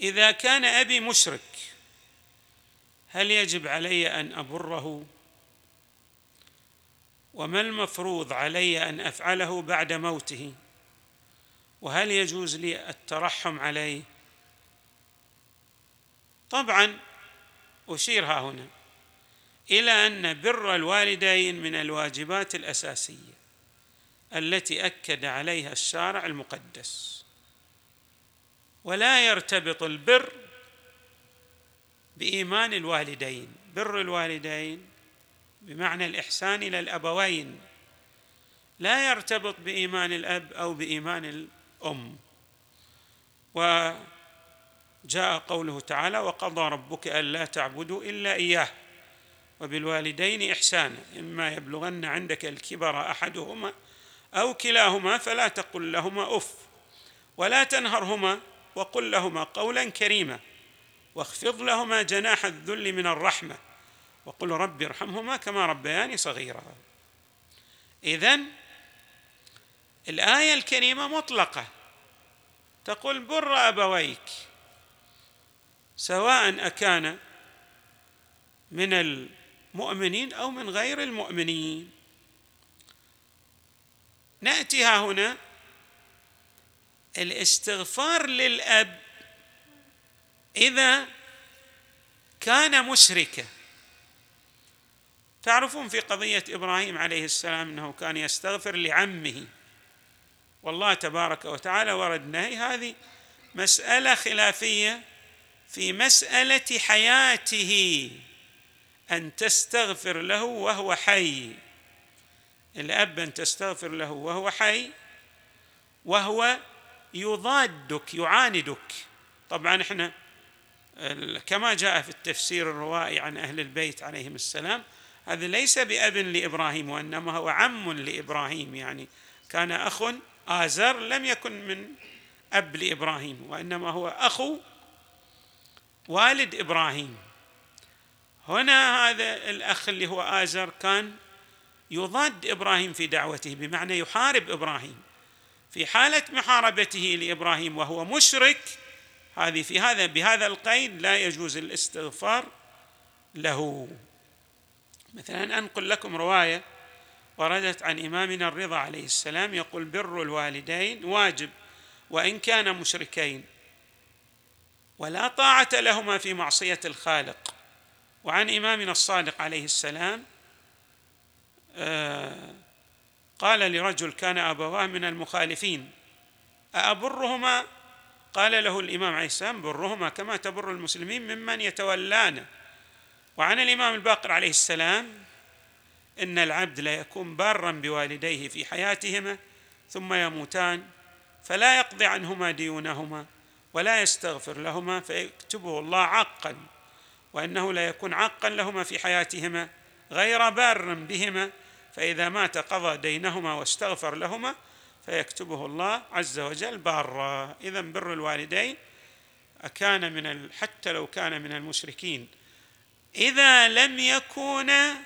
إذا كان أبي مشرك هل يجب علي أن أبره؟ وما المفروض علي أن أفعله بعد موته؟ وهل يجوز لي الترحم عليه؟ طبعا أشير ها هنا إلى أن بر الوالدين من الواجبات الأساسية التي أكد عليها الشارع المقدس. ولا يرتبط البر بإيمان الوالدين. بر الوالدين بمعنى الإحسان إلى الأبوين. لا يرتبط بإيمان الأب أو بإيمان الأم. وجاء قوله تعالى وقضى ربك ألا تعبدوا إلا إياه وبالوالدين إحسانا. إما يبلغن عندك الكبر أحدهما أو كلاهما فلا تقل لهما أف ولا تنهرهما وقل لهما قولا كريما واخفض لهما جناح الذل من الرحمة وقل رب ارحمهما كما ربياني صغيرا. إذن الآية الكريمة مطلقة. تقول بر أبويك سواء أكان من المؤمنين أو من غير المؤمنين. نأتي ها هنا الاستغفار للأب إذا كان مشركا. تعرفون في قضية إبراهيم عليه السلام أنه كان يستغفر لعمه. والله تبارك وتعالى ورد نهي هذه مسألة خلافية في مسألة حياته. أن تستغفر له وهو حي. الأب أن تستغفر له وهو حي وهو يضادك يعاندك. طبعا إحنا كما جاء في التفسير الروائي عن أهل البيت عليهم السلام هذا ليس بأب لإبراهيم وإنما هو عم لإبراهيم. يعني كان أخ آزر لم يكن من أب لإبراهيم وإنما هو أخو والد إبراهيم. هنا هذا الأخ اللي هو آزر كان يضاد إبراهيم في دعوته بمعنى يحارب إبراهيم. في حالة محاربته لإبراهيم وهو مشرك هذه في هذا بهذا القيد لا يجوز الاستغفار له. مثلا أنقل لكم رواية وردت عن إمامنا الرضا عليه السلام يقول بر الوالدين واجب وإن كان مشركين ولا طاعة لهما في معصية الخالق. وعن إمامنا الصادق عليه السلام آه، قال لرجل كان أبواه من المخالفين أأبرهما؟ قال له الإمام عليه السلام برهما كما تبر المسلمين ممن يتولانا. وعن الإمام الباقر عليه السلام إن العبد لا يكون بارا بوالديه في حياتهما ثم يموتان فلا يقضي عنهما ديونهما ولا يستغفر لهما فيكتبه الله عقا وإنه لا يكون عقا لهما في حياتهما غير بار بهما فإذا مات قضى دينهما واستغفر لهما فيكتبه الله عز وجل بارا. اذا بر الوالدين أكان من حتى لو كان من المشركين. إذا لم يكونا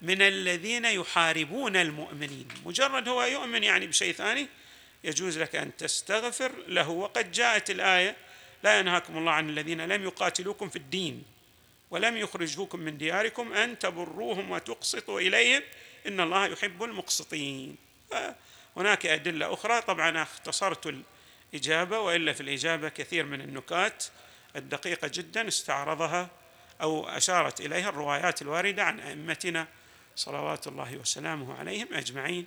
من الذين يحاربون المؤمنين مجرد هو يؤمن يعني بشيء ثاني يجوز لك أن تستغفر له. وقد جاءت الآية لا ينهاكم الله عن الذين لم يقاتلوكم في الدين ولم يخرجوكم من دياركم أن تبروهم وتقسطوا إليهم إن الله يحب المقسطين. هناك أدلة أخرى. طبعا اختصرت الإجابة وإلا في الإجابة كثير من النكات الدقيقة جدا استعرضها أو أشارت إليها الروايات الواردة عن أئمتنا صلوات الله وسلامه عليهم أجمعين.